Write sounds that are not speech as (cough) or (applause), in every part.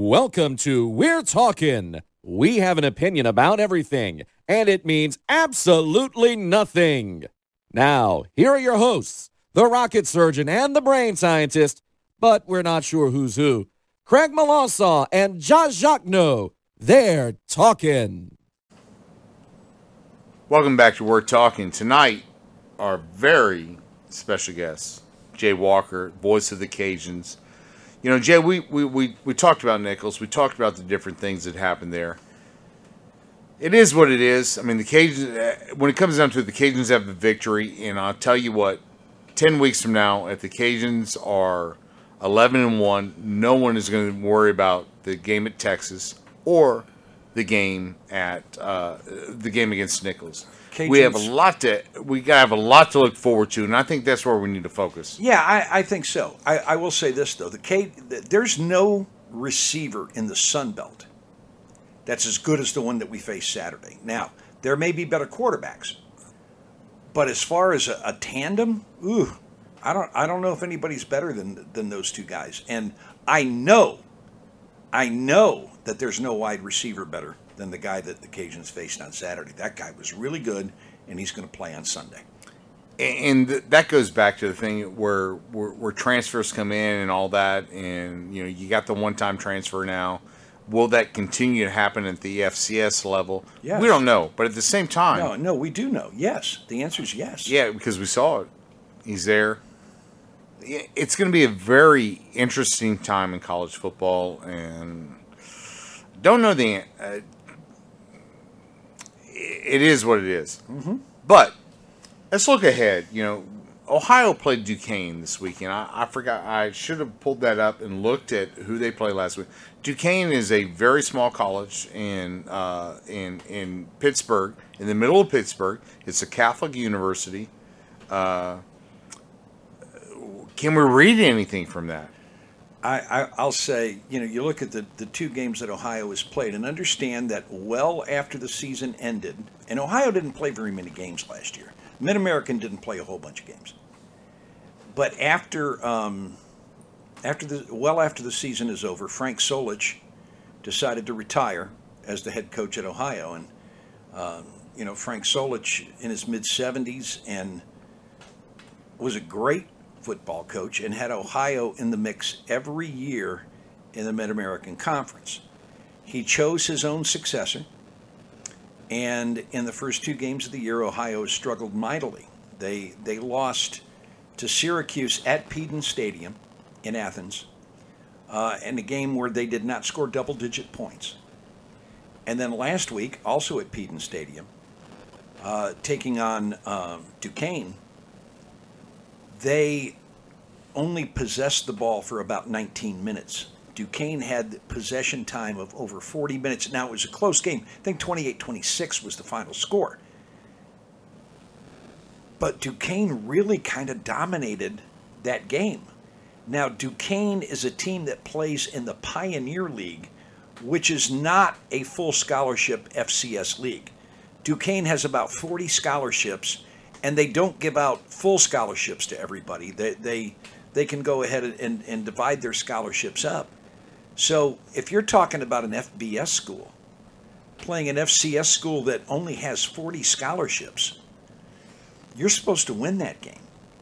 Welcome to We're Talking. We have an opinion about everything, and it means absolutely nothing. Now, here are your hosts, the rocket surgeon and the brain scientist, but we're not sure who's who. Craig Malassaw and Josh Jacques They're talking. Welcome back to We're Talking. Tonight, our very special guest, Jay Walker, voice of the Cajuns you know, Jay, we, we, we, we talked about Nicholls. We talked about the different things that happened there. It is what it is. I mean, the Cajuns, uh, when it comes down to it, the Cajuns have the victory. And I'll tell you what, 10 weeks from now, if the Cajuns are 11 and 1, no one is going to worry about the game at Texas or the game at uh, the game against Nicholls. Cajuns. We have a lot to we have a lot to look forward to, and I think that's where we need to focus. Yeah, I, I think so. I, I, will say this though: the K, there's no receiver in the Sun Belt that's as good as the one that we face Saturday. Now, there may be better quarterbacks, but as far as a, a tandem, ooh, I don't I don't know if anybody's better than than those two guys. And I know, I know that there's no wide receiver better than the guy that the Cajuns faced on Saturday. That guy was really good, and he's going to play on Sunday. And that goes back to the thing where, where, where transfers come in and all that, and you know you got the one-time transfer now. Will that continue to happen at the FCS level? Yes. We don't know, but at the same time, no, no, we do know. Yes, the answer is yes. Yeah, because we saw it. He's there. It's going to be a very interesting time in college football, and don't know the. Uh, it is what it is. Mm-hmm. But let's look ahead. You know, Ohio played Duquesne this weekend. I, I, forgot. I should have pulled that up and looked at who they played last week. Duquesne is a very small college in uh, in in Pittsburgh, in the middle of Pittsburgh. It's a Catholic university. Uh, can we read anything from that? I, I, will say, you know, you look at the, the two games that Ohio has played and understand that well after the season ended, and Ohio didn't play very many games last year. Mid American didn't play a whole bunch of games. But after, um, after the, well after the season is over, Frank Solich decided to retire as the head coach at Ohio. And, um, you know, Frank Solich in his mid 70s and was a great football coach and had Ohio in the mix every year in the Mid American Conference. He chose his own successor, and in the first two games of the year, Ohio struggled mightily. They, they lost to Syracuse at Peden Stadium in Athens uh, in a game where they did not score double digit points. And then last week, also at Peden Stadium, uh, taking on um, Duquesne, they only possessed the ball for about 19 minutes. Duquesne had possession time of over 40 minutes. Now, it was a close game. I think 28 26 was the final score. But Duquesne really kind of dominated that game. Now, Duquesne is a team that plays in the Pioneer League, which is not a full scholarship FCS league. Duquesne has about 40 scholarships, and they don't give out full scholarships to everybody. They, they they can go ahead and, and divide their scholarships up. So if you're talking about an FBS school, playing an FCS school that only has 40 scholarships, you're supposed to win that game.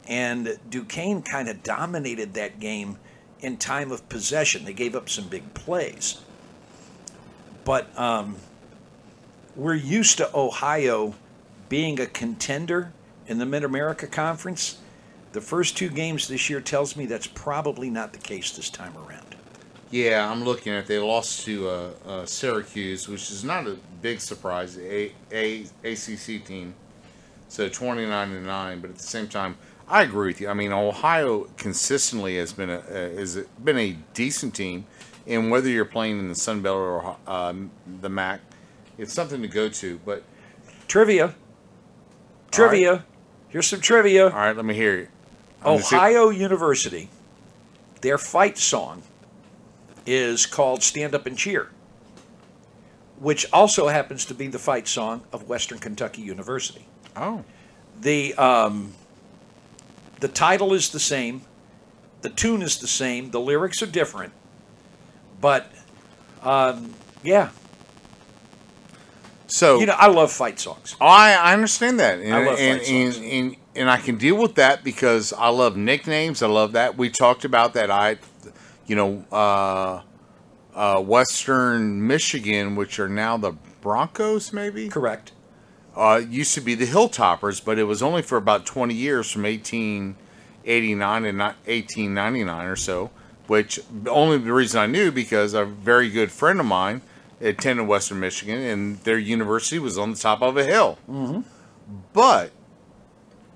And Duquesne kind of dominated that game in time of possession. They gave up some big plays. But um, we're used to Ohio being a contender in the Mid America Conference. The first two games this year tells me that's probably not the case this time around. Yeah, I'm looking at. They lost to uh, uh, Syracuse, which is not a big surprise. A, a ACC team, so 29 to nine. But at the same time, I agree with you. I mean, Ohio consistently has been a has been a decent team, and whether you're playing in the Sun Belt or um, the MAC, it's something to go to. But trivia, trivia. Right. Here's some trivia. All right, let me hear it. Ohio University, their fight song is called Stand Up and Cheer, which also happens to be the fight song of Western Kentucky University. Oh. The, um, the title is the same, the tune is the same, the lyrics are different, but um, Yeah, So you know, I love fight songs. I, I understand that, and, I love and, fight songs. and, and I can deal with that because I love nicknames. I love that. We talked about that. I, you know, uh, uh, Western Michigan, which are now the Broncos, maybe Correct. uh, used to be the Hilltoppers, but it was only for about 20 years from 1889 and not 1899 or so, which only the reason I knew because a very good friend of mine attended Western Michigan and their university was on the top of a hill. Mm-hmm. But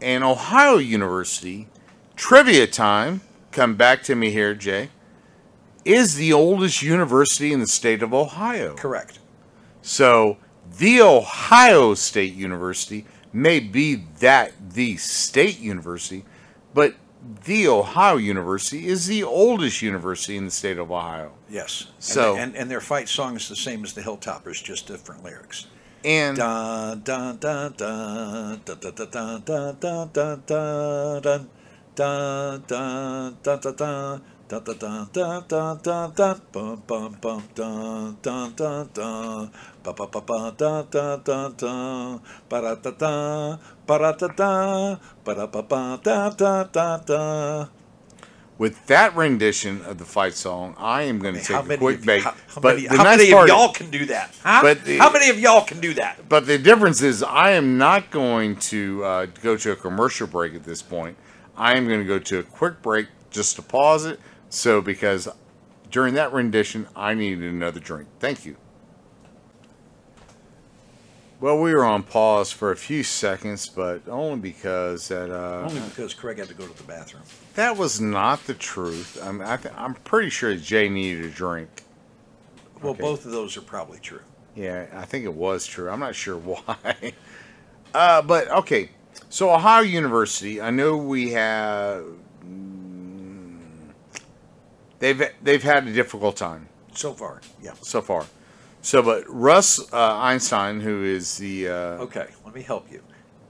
an Ohio University, trivia time, come back to me here, Jay, is the oldest university in the state of Ohio. Correct. So the Ohio State University may be that the state university, but the Ohio University is the oldest university in the state of Ohio. Yes. And So- and, and their fight song is the same as the Hilltoppers, just different lyrics. And Dun dun dun dun dun dun dun dun dun dun dun dun dun dun dun dun dun. Dun dun dun dun dun bum bum bum dun dun dun dun ba ba ba ba dun dun dun dun ba da da da ba da da da ba da ba ba da da da da. With that rendition of the fight song, I am going to take a quick break. how, how but many, how nice many of y'all can do that? Huh? But the- how many of y'all can do that? But the difference is, I am not going to uh, go to a commercial break at this point. I am going to go to a quick break just to pause it. So, because during that rendition, I needed another drink. Thank you. Well, we were on pause for a few seconds, but only because that uh, Only because Craig had to go to the bathroom. that was not the truth. I mean, I th- I'm pretty sure Jay needed a drink. Well, Okay. both of those are probably true. Yeah, I think it was true. I'm not sure (laughs) why. uh, but okay, so Ohio University. I know we have. mm, They've they've had a difficult time So far, yeah. so far. So, but Russ uh, Einstein, who is the uh, Okay, let me help you.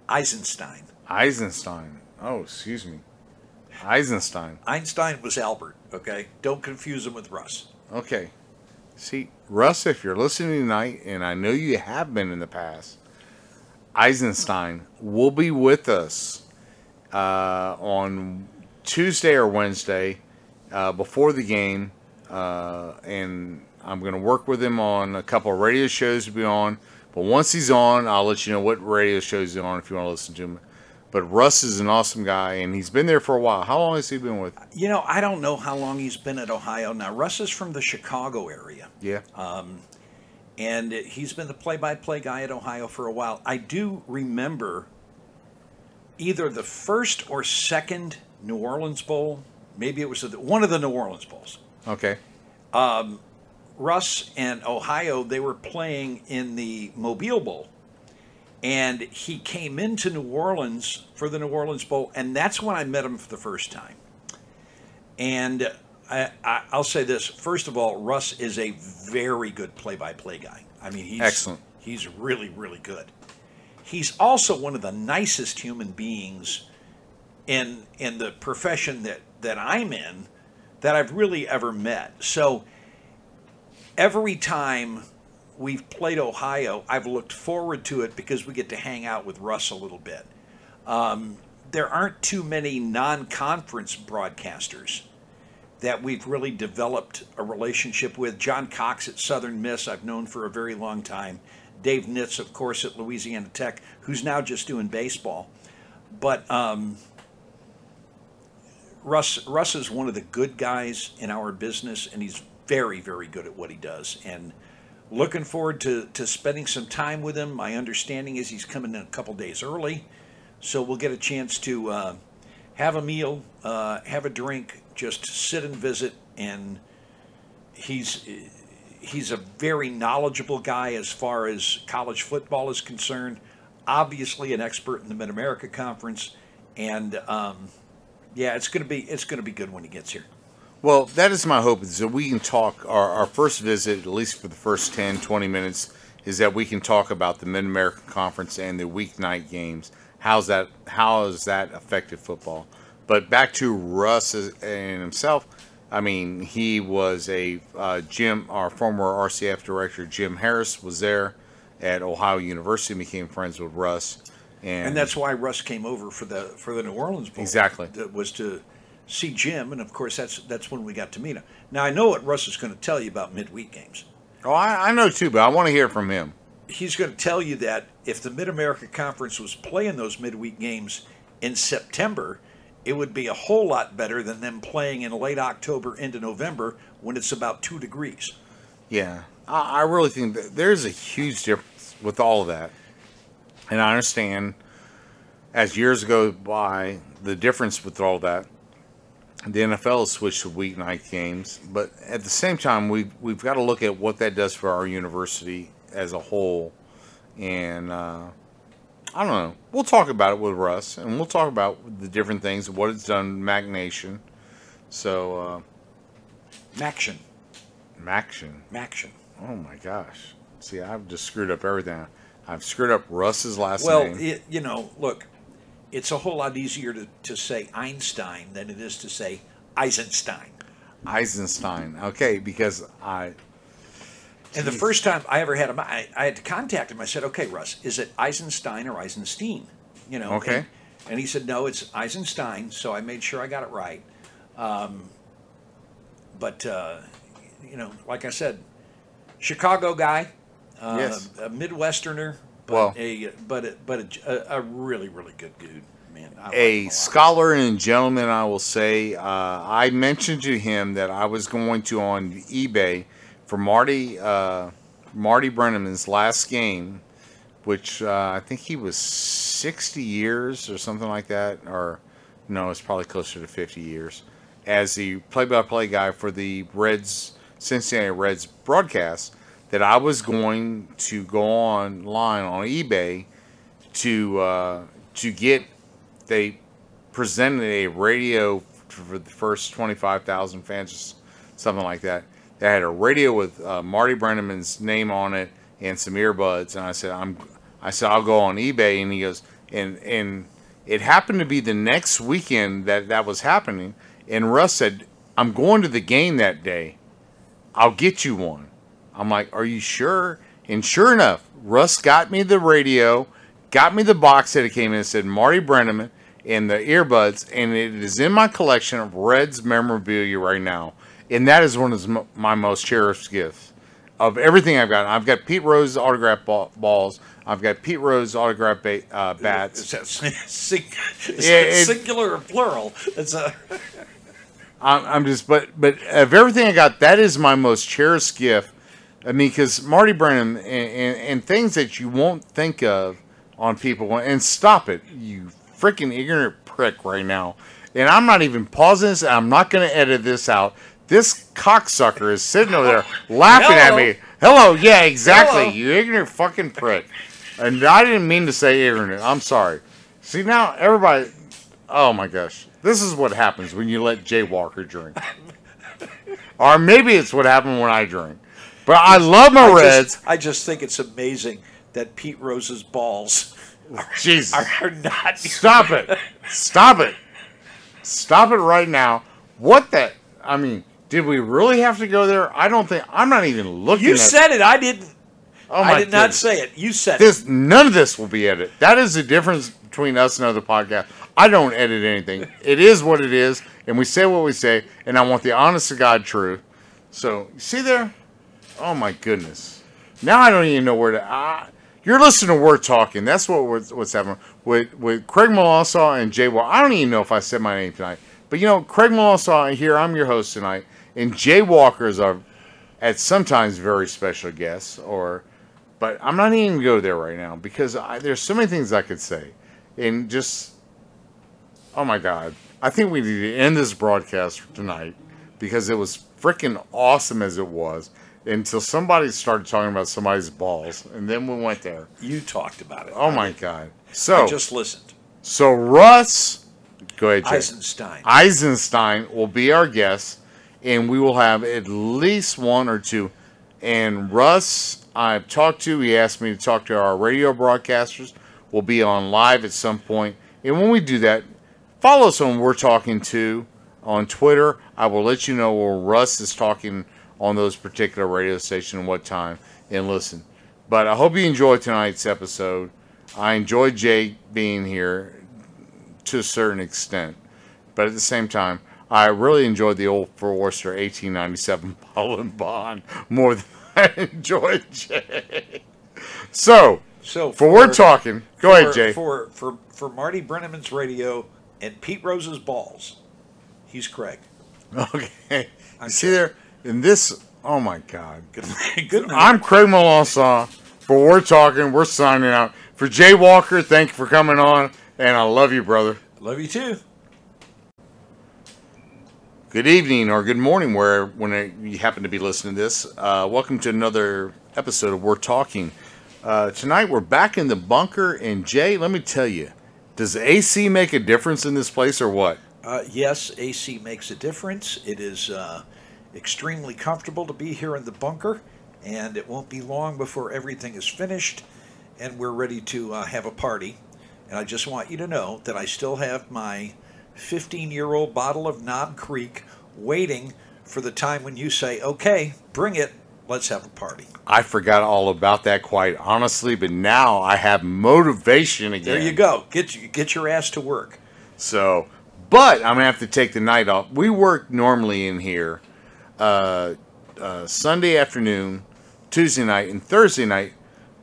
Eisenstein. Eisenstein. Oh, excuse me, Eisenstein. Einstein was Albert, okay? Don't confuse him with Russ. Okay. See, Russ, if you're listening tonight, and I know you have been in the past, Eisenstein will be with us uh, on Tuesday or Wednesday uh, before the game. Uh, and I'm going to work with him on a couple of radio shows to be on. But once he's on, I'll let you know what radio shows he's on if you want to listen to him. But Russ is an awesome guy, and he's been there for a while. How long has he been with? You know, I don't know how long he's been at Ohio. Now, Russ is from the Chicago area, Yeah. Um, and he's been the play by play guy at Ohio for a while. I do remember either the first or second New Orleans Bowl. Maybe it was one of the New Orleans Bowls. Okay. Um, Russ and Ohio, they were playing in the Mobile Bowl. And he came into New Orleans for the New Orleans Bowl, and that's when I met him for the first time. And I, I, I'll say this first of all, Russ is a very good play by play guy. I mean, he's Excellent. He's really, really good. He's also one of the nicest human beings in in the profession that, that I'm in that I've really ever met. So every time we've played Ohio, I've looked forward to it because we get to hang out with Russ a little bit. Um, there aren't too many non conference broadcasters that we've really developed a relationship with. John Cox at Southern Miss, I've known for a very long time. Dave Nitz, of course, at Louisiana Tech, who's now just doing baseball. But um, Russ Russ is one of the good guys in our business, and he's very, very good at what he does. And looking forward to, to spending some time with him. My understanding is he's coming in a couple days early, so we'll get a chance to uh, have a meal, uh, have a drink, just sit and visit. And he's he's a very knowledgeable guy as far as college football is concerned. Obviously, an expert in the Mid America Conference, and um, yeah, it's gonna be it's gonna be good when he gets here. Well, that is my hope is that we can talk. Our, our first visit, at least for the first 10, 20 minutes, is that we can talk about the Mid American Conference and the weeknight games. How's that? How has that affected football? But back to Russ and himself, I mean, he was a uh, Jim, our former RCF director Jim Harris was there at Ohio University, and became friends with Russ, and, And that's why Russ came over for the for the New Orleans Bowl. Exactly. That was to see Jim, and of course that's that's when we got to meet him. Now I know what Russ is going to tell you about midweek games. oh, I, I know too, but I want to hear from him. He's going to tell you that if the Mid America Conference was playing those midweek games in September, it would be a whole lot better than them playing in late October into November when it's about two degrees. Yeah, I, I really think that there's a huge difference with all of that, and I understand as years go by the difference with all that. The NFL has switched to weeknight games, but at the same time, we've we've got to look at what that does for our university as a whole, and uh, I don't know. We'll talk about it with Russ, and we'll talk about the different things, what it's done, Mac Nation. So, uh, Maction, Maction. Maction. Oh my gosh. See, I've just screwed up everything. I've screwed up Russ's last Well, name. it, you know, look, it's a whole lot easier to, to say Einstein than it is to say Eisenstein. Eisenstein. Okay, because I And the first time I ever had him, I, I had to contact him. I said, "Okay, Russ, is it Eisenstein or Eisenstein?" You know. Okay. And, and he said, "No, it's Eisenstein." So I made sure I got it right. Um, but uh, you know, like I said, Chicago guy, uh, Yes. a Midwesterner, but Well- a but a, but a, a really really good dude, man. A scholar and gentleman, I will say. Uh, I mentioned to him that I was going to on eBay for Marty uh, Marty Brennaman's last game, which uh, I think he was sixty years or something like that, or no, it's probably closer to fifty years, as the play-by-play guy for the Reds Cincinnati Reds broadcast. That I was going to go online on eBay to uh, to get they presented a radio for the first 25,000 fans, something like that. They had a radio with uh, Marty Brennaman's name on it and some earbuds. And I said, I'm, I said, I'll go on eBay. And he goes, and, and it happened to be the next weekend that that was happening. And Russ said, I'm going to the game that day. I'll get you one. I'm like, are you sure? And sure enough, Russ got me the radio, got me the box that it came in said Marty Brennaman and the earbuds, and it is in my collection of Reds memorabilia right now. And that is one of my most cherished gifts of everything I've got. I've got Pete Rose autograph ball- balls. I've got Pete Rose autograph ba- uh, bats. Is that sing, is (laughs) Yeah, that singular or plural? It's a (laughs) I'm, I'm just, but but of everything I got, that is my most cherished gift. I mean, because Marty Brennan and, and, and things that you won't think of on people, and stop it, you freaking ignorant prick right now. And I'm not even pausing this. and I'm not going to edit this out. This cocksucker is sitting over there (laughs) laughing at me. Hello, yeah, exactly. Hello. You ignorant fucking prick. And I didn't mean to say ignorant. I'm sorry. See now, everybody. Oh my gosh, this is what happens when you let Jay Walker drink. (laughs) or maybe it's what happened when I drink. But I love my I Reds. Just, I just think it's amazing that Pete Rose's balls Jesus, are, are not. (laughs) stop it! Stop it! Stop it right now! What the? I mean, did we really have to go there? I don't think. I'm not even looking. You at, said it. I didn't. Oh I did not say it. You said this. None of this will be edited. That is the difference between us and other podcasts. I don't edit anything. It is what it is, and we say what we say, and I want the honest to God truth. So, you see there? Oh my goodness! Now I don't even know where to. You're listening to We're Talking. That's what we're, what's happening with with Craig Molossaw and Jay Walker. I don't even know if I said my name tonight, but you know, Craig Molossaw here. I'm your host tonight, and Jay Walker is our at sometimes very special guest or but I'm not even gonna go there right now because I, there's so many things I could say, and just oh my god, I think we need to end this broadcast tonight because it was freaking awesome as it was until somebody started talking about somebody's balls, and then we went there. you talked about it. Oh my god! So I just listened. so Russ, go ahead, Jay. Eisenstein. Eisenstein will be our guest, and we will have at least one or two. And Russ, I've talked to. He asked me to talk to our radio broadcasters. We'll be on live at some point, and when we do that, follow us on We're Talking to on Twitter. I will let you know where Russ is talking on those particular radio stations and what time and listen. But I hope you enjoyed tonight's episode. I enjoyed Jake being here to a certain extent. But at the same time, I really enjoyed the old Forster 1897 bottle (laughs) and bond more than (laughs) I enjoyed Jay. So, So for we're talking, go for, ahead, Jay. For for for Marty Brennaman's radio and Pete Rose's balls, he's Craig. (laughs) Okay. You see there? In this, oh my God. Good, good night. I'm Craig Melanson. For We're Talking, we're signing out. For Jay Walker, thank you for coming on, and I love you, brother. Love you too. Good evening or good morning, where when you happen to be listening to this. Uh, welcome to another episode of We're Talking. Uh, tonight we're back in the bunker, and Jay, let me tell you, does AC make a difference in this place or what? Uh, yes, AC makes a difference. It is uh, extremely comfortable to be here in the bunker, and it won't be long before everything is finished and we're ready to uh, have a party. And I just want you to know that I still have my 15 year old bottle of Knob Creek waiting for the time when you say, okay, bring it, let's have a party. I forgot all about that, quite honestly, but now I have motivation again. There you go. Get, get your ass to work. So, but I'm gonna have to take the night off. We work normally in here uh, uh, Sunday afternoon, Tuesday night, and Thursday night.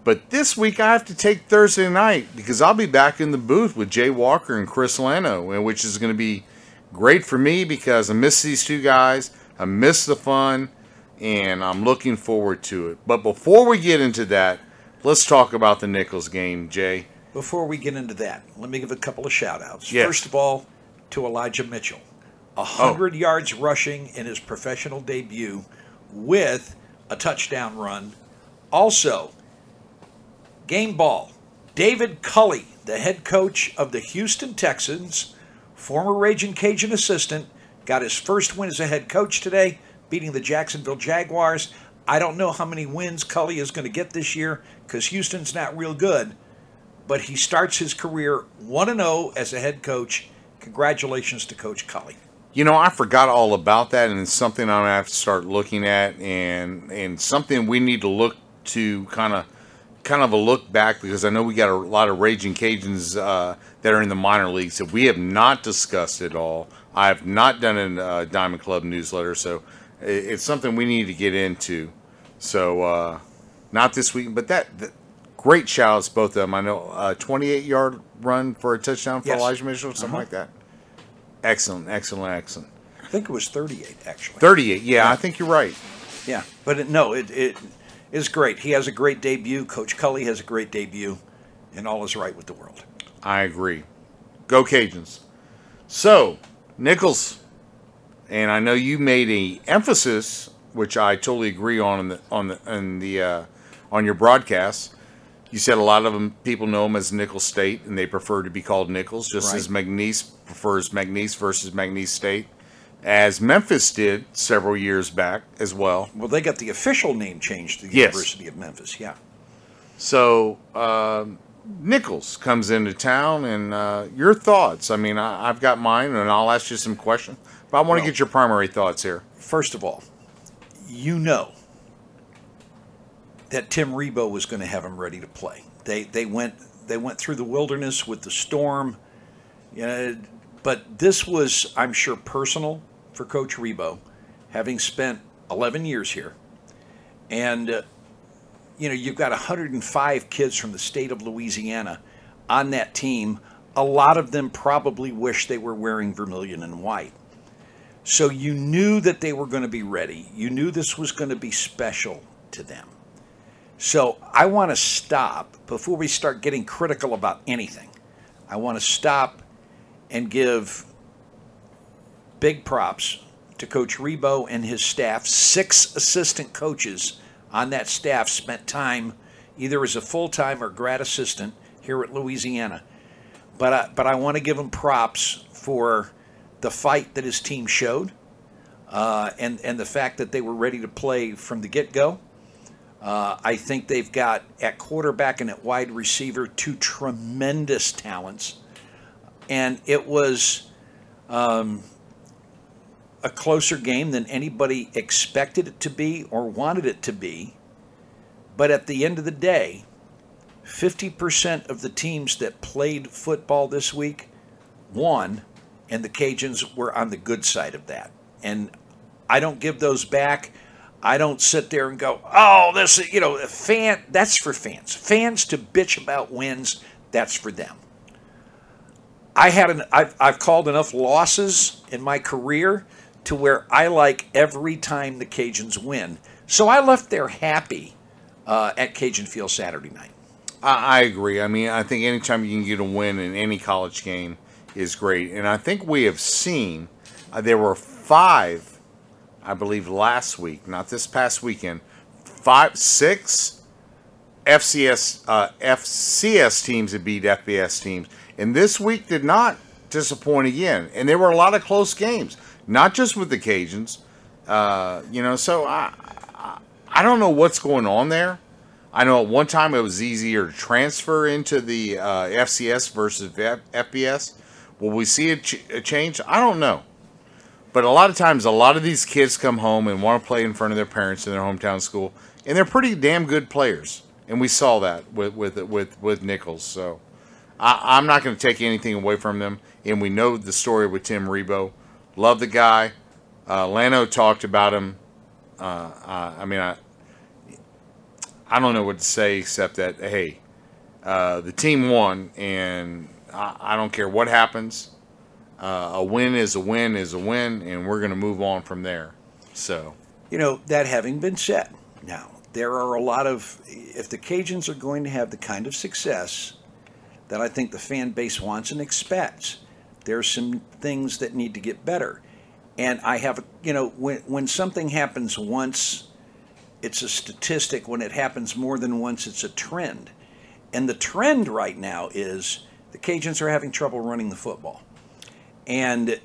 But this week I have to take Thursday night because I'll be back in the booth with Jay Walker and Chris Lano, and which is going to be great for me because I miss these two guys. I miss the fun, and I'm looking forward to it. But before we get into that, let's talk about the Nicholls game, Jay. Before we get into that, let me give a couple of shout outs. Yes. First of all, to Elijah Mitchell. A 100 yards rushing in his professional debut with a touchdown run. Also, game ball. David Culley, the head coach of the Houston Texans, former Raging Cajun assistant, got his first win as a head coach today, beating the Jacksonville Jaguars. I don't know how many wins Culley is going to get this year because Houston's not real good but he starts his career 1 0 as a head coach. Congratulations to Coach Culley. You know, I forgot all about that, and it's something I'm gonna have to start looking at, and and something we need to look to kind of kind of a look back because I know we got a lot of raging Cajuns uh, that are in the minor leagues that we have not discussed at all. I have not done a uh, Diamond Club newsletter, so it's something we need to get into. So uh, not this week, but that, that great shout outs both of them. I know uh, 28 yard run for a touchdown for Yes. Elijah Mitchell, something Uh-huh. like that. Excellent, excellent, excellent. I think it was 38, actually. 38. Yeah, I think you're right. Yeah, but it, no, it, it is great. He has a great debut. Coach Culley has a great debut, and all is right with the world. I agree. Go Cajuns. So, Nicholls, and I know you made a emphasis, which I totally agree on in the on the in the uh, on your broadcast. You said a lot of them people know him as Nicholls State, and they prefer to be called Nicholls, just Right. as McNeese prefers McNeese versus McNeese State, as Memphis did several years back as well. Well, they got the official name changed to the Yes. University of Memphis. Yeah. So um, Nicholls comes into town, and uh, your thoughts. I mean, I, I've got mine, and I'll ask you some questions, but I want to Well- get your primary thoughts here. First of all, you know that Tim Rebowe was going to have him ready to play. They they went they went through the wilderness with the storm, you know, but this was I'm sure personal for Coach Rebowe, having spent 11 years here, and uh, you know you've got 105 kids from the state of Louisiana on that team. A lot of them probably wish they were wearing vermilion and white. So you knew that they were going to be ready. You knew this was going to be special to them. So I want to stop before we start getting critical about anything. I want to stop and give big props to Coach Rebowe and his staff. Six assistant coaches on that staff spent time either as a full time or grad assistant here at Louisiana. But I, but I want to give him props for the fight that his team showed uh, and, and the fact that they were ready to play from the get go. Uh, I think they've got at quarterback and at wide receiver two tremendous talents. And it was, um, a closer game than anybody expected it to be or wanted it to be. But at the end of the day, 50% of the teams that played football this week won, and the Cajuns were on the good side of that. And I don't give those back. I don't sit there and go, oh, this is, you know, fan, that's for fans. Fans to bitch about wins, that's for them. I had an, I've, I've called enough losses in my career to where I like every time the Cajuns win. So I left there happy uh, at Cajun Field Saturday night. I, I agree. I mean, I think anytime you can get a win in any college game is great. And I think we have seen uh, there were five, I believe, last week, not this past weekend, five, six FCS uh, FCS teams that beat FBS teams, and this week did not disappoint again. And there were a lot of close games, not just with the Cajuns. Uh, you know, so I, I I don't know what's going on there. I know at one time it was easier to transfer into the uh, FCS versus F- FBS. Will we see a, ch- a change? I don't know. But a lot of times, a lot of these kids come home and want to play in front of their parents in their hometown school, and they're pretty damn good players. And we saw that with with with, with Nicholls. So I, I'm not going to take anything away from them. And we know the story with Tim Rebowe. Love the guy. Uh, Lano talked about him. Uh, I mean, I I don't know what to say except that hey, uh, the team won, and I, I don't care what happens. Uh, a win is a win is a win, and we're going to move on from there. So, You know, that having been said, now, there are a lot of, if the Cajuns are going to have the kind of success that I think the fan base wants and expects, there are some things that need to get better. And I have, you know, when, when something happens once, it's a statistic. When it happens more than once, it's a trend. And the trend right now is the Cajuns are having trouble running the football. And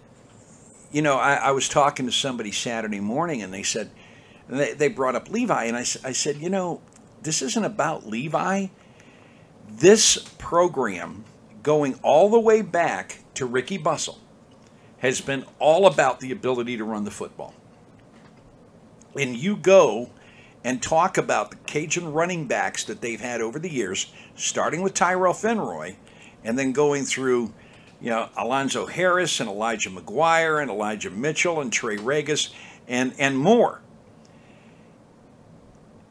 you know, I, I was talking to somebody Saturday morning, and they said, and they, they brought up Levi, and I said, you know, this isn't about Levi. This program, going all the way back to Rickey Bustle, has been all about the ability to run the football. And you go and talk about the Cajun running backs that they've had over the years, starting with Tyrell Fenroy, and then going through, you know, Alonzo Harris and Elijah McGuire and Elijah Mitchell and Trey Ragas and, and more.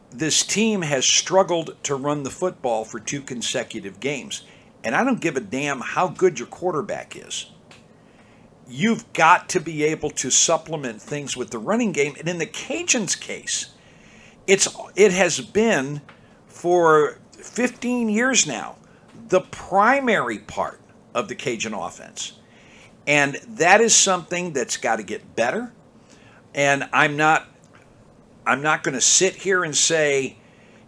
This team has struggled to run the football for two consecutive games. And I don't give a damn how good your quarterback is. You've got to be able to supplement things with the running game. And in the Cajuns' case, it's it has been for 15 years now the primary part of the Cajun offense. And that is something that's got to get better. And I'm not I'm not going to sit here and say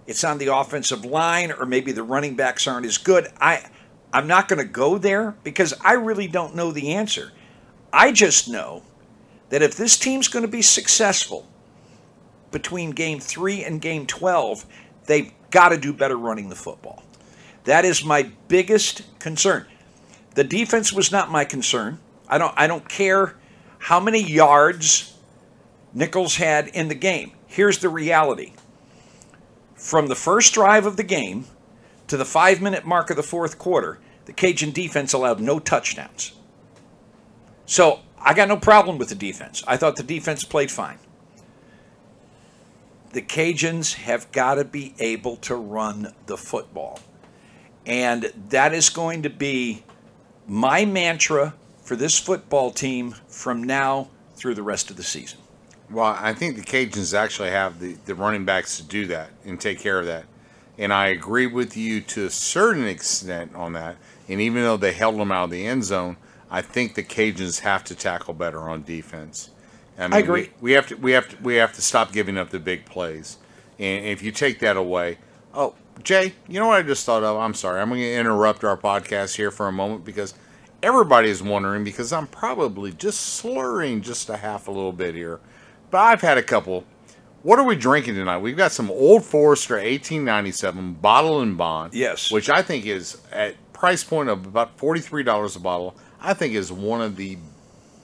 it's on the offensive line or maybe the running backs aren't as good. I I'm not going to go there because I really don't know the answer. I just know that if this team's going to be successful between game 3 and game 12, they've got to do better running the football. That is my biggest concern. The defense was not my concern. I don't I don't care how many yards Nicholls had in the game. Here's the reality. From the first drive of the game to the 5-minute mark of the fourth quarter, the Cajun defense allowed no touchdowns. So, I got no problem with the defense. I thought the defense played fine the Cajuns have got to be able to run the football. And that is going to be my mantra for this football team from now through the rest of the season. well, I think the Cajuns actually have the, the running backs to do that and take care of that. And I agree with you to a certain extent on that. And even though they held them out of the end zone, I think the Cajuns have to tackle better on defense. I, mean, agree. We, we have to we have to we have to stop giving up the big plays. And if you take that away, oh Jay, you know what I just thought of? I'm sorry, I'm going to interrupt our podcast here for a moment because everybody is wondering because I'm probably just slurring just a half a little bit here. But I've had a couple. What are we drinking tonight? We've got some Old Forester 1897 bottle and bond. Yes. Which I think is at price point of about $43 a bottle. I think is one of the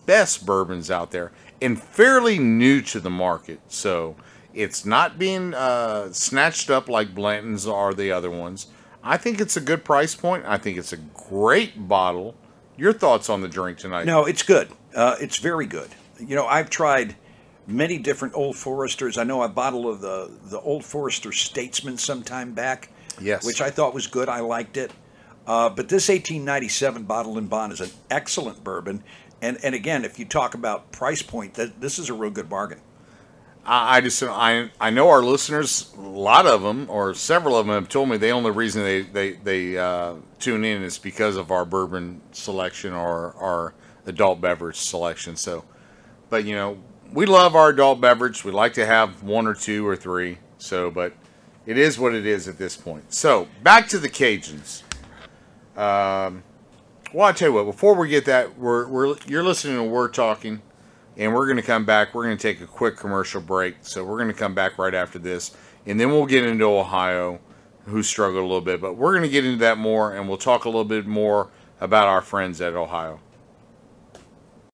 best bourbons out there. and fairly new to the market. So it's not being uh, snatched up like Blanton's or the other ones. I think it's a good price point. I think it's a great bottle. Your thoughts on the drink tonight? No, it's good. Uh, it's very good. You know, I've tried many different Old Foresters. I know a bottle of the the Old Forester Statesman sometime back. Yes. Which I thought was good. I liked it. Uh, but this 1897 bottle and bond is an excellent bourbon. And and again, if you talk about price point, that this is a real good bargain. I, I just I I know our listeners, a lot of them or several of them have told me the only reason they they they uh, tune in is because of our bourbon selection or our adult beverage selection. So, but you know, we love our adult beverage. We like to have one or two or three. So, but it is what it is at this point. So, back to the Cajuns. Um, well, I tell you what. Before we get that, we're, we're you're listening to We're Talking, and we're going to come back. We're going to take a quick commercial break. So we're going to come back right after this, and then we'll get into Ohio, who struggled a little bit. But we're going to get into that more, and we'll talk a little bit more about our friends at Ohio.